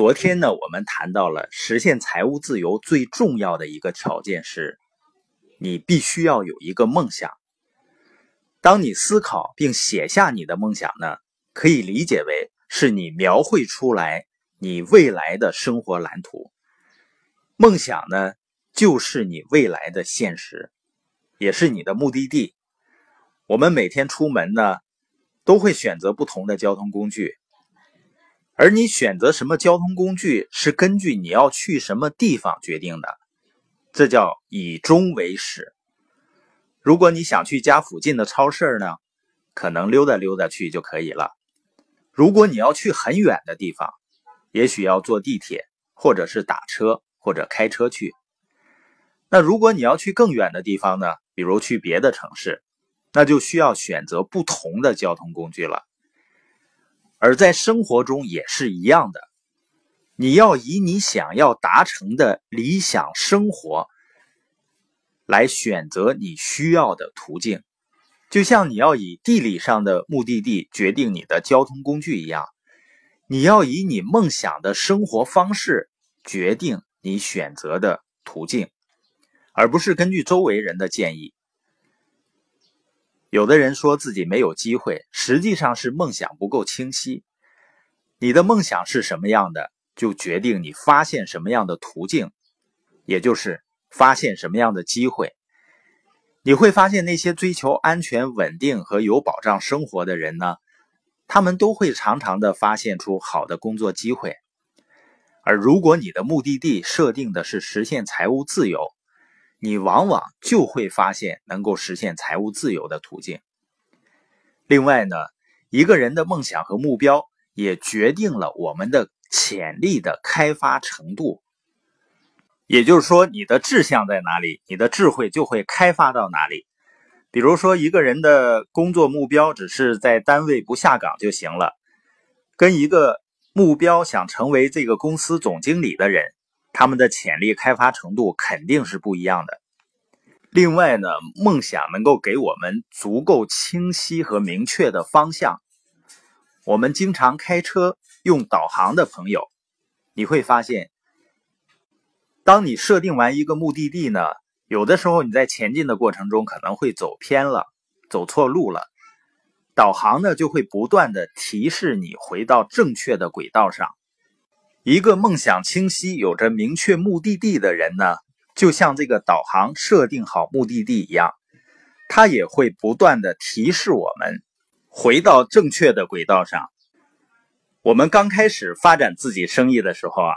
昨天呢，我们谈到了实现财务自由最重要的一个条件是，你必须要有一个梦想。当你思考并写下你的梦想呢，可以理解为是你描绘出来你未来的生活蓝图。梦想呢，就是你未来的现实，也是你的目的地。我们每天出门呢，都会选择不同的交通工具。而你选择什么交通工具，是根据你要去什么地方决定的，这叫以终为始。如果你想去家附近的超市呢，可能溜达溜达去就可以了。如果你要去很远的地方，也许要坐地铁，或者是打车，或者开车去。那如果你要去更远的地方呢，比如去别的城市，那就需要选择不同的交通工具了。而在生活中也是一样的，你要以你想要达成的理想生活来选择你需要的途径，就像你要以地理上的目的地决定你的交通工具一样，你要以你梦想的生活方式决定你选择的途径，而不是根据周围人的建议。有的人说自己没有机会，实际上是梦想不够清晰。你的梦想是什么样的，就决定你发现什么样的途径，也就是发现什么样的机会。你会发现，那些追求安全、稳定和有保障生活的人呢，他们都会常常的发现出好的工作机会。而如果你的目的地设定的是实现财务自由，你往往就会发现能够实现财务自由的途径。另外呢，一个人的梦想和目标也决定了我们的潜力的开发程度。也就是说，你的志向在哪里，你的智慧就会开发到哪里。比如说，一个人的工作目标只是在单位不下岗就行了，跟一个目标想成为这个公司总经理的人。他们的潜力开发程度肯定是不一样的。另外呢，梦想能够给我们足够清晰和明确的方向。我们经常开车用导航的朋友，你会发现，当你设定完一个目的地呢，有的时候你在前进的过程中可能会走偏了，走错路了，导航呢就会不断的提示你回到正确的轨道上。一个梦想清晰、有着明确目的地的人呢，就像这个导航设定好目的地一样，他也会不断的提示我们回到正确的轨道上。我们刚开始发展自己生意的时候啊，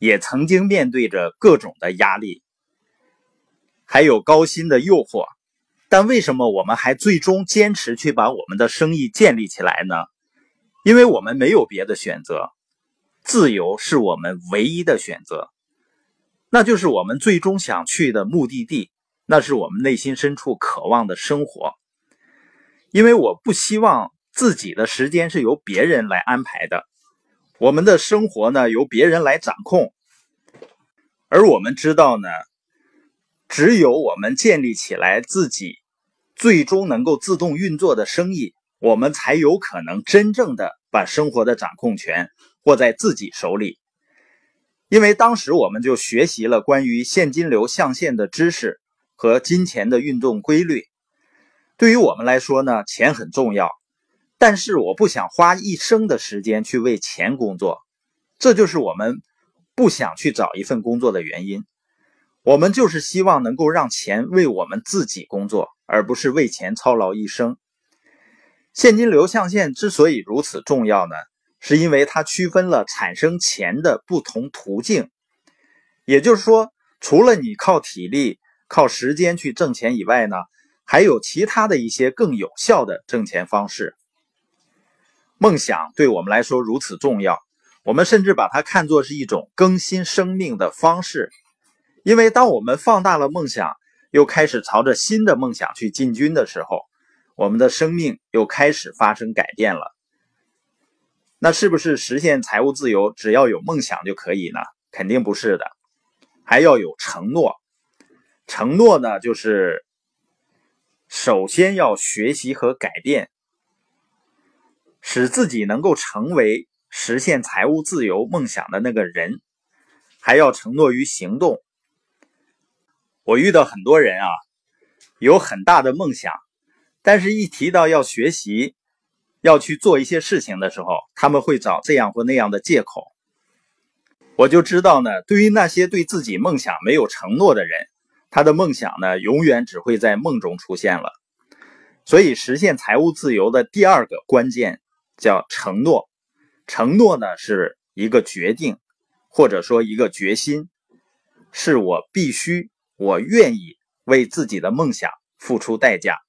也曾经面对着各种的压力，还有高薪的诱惑，但为什么我们还最终坚持去把我们的生意建立起来呢？因为我们没有别的选择。自由是我们唯一的选择，那就是我们最终想去的目的地，那是我们内心深处渴望的生活。因为我不希望自己的时间是由别人来安排的，我们的生活呢由别人来掌控。而我们知道呢，只有我们建立起来自己最终能够自动运作的生意，我们才有可能真正的把生活的掌控权。握在自己手里，因为当时我们就学习了关于现金流象限的知识和金钱的运动规律。对于我们来说呢，钱很重要，但是我不想花一生的时间去为钱工作，这就是我们不想去找一份工作的原因。我们就是希望能够让钱为我们自己工作，而不是为钱操劳一生。现金流象限之所以如此重要呢？是因为它区分了产生钱的不同途径，也就是说，除了你靠体力、靠时间去挣钱以外呢，还有其他的一些更有效的挣钱方式。梦想对我们来说如此重要，我们甚至把它看作是一种更新生命的方式。因为当我们放大了梦想，又开始朝着新的梦想去进军的时候，我们的生命又开始发生改变了。那是不是实现财务自由只要有梦想就可以呢？肯定不是的，还要有承诺。承诺呢，就是首先要学习和改变，使自己能够成为实现财务自由梦想的那个人，还要承诺于行动。我遇到很多人啊，有很大的梦想，但是一提到要学习、要去做一些事情的时候，他们会找这样或那样的借口。我就知道呢，对于那些对自己梦想没有承诺的人，他的梦想呢，永远只会在梦中出现了。所以，实现财务自由的第二个关键叫承诺。承诺呢是一个决定，或者说一个决心，是我必须，我愿意为自己的梦想付出代价。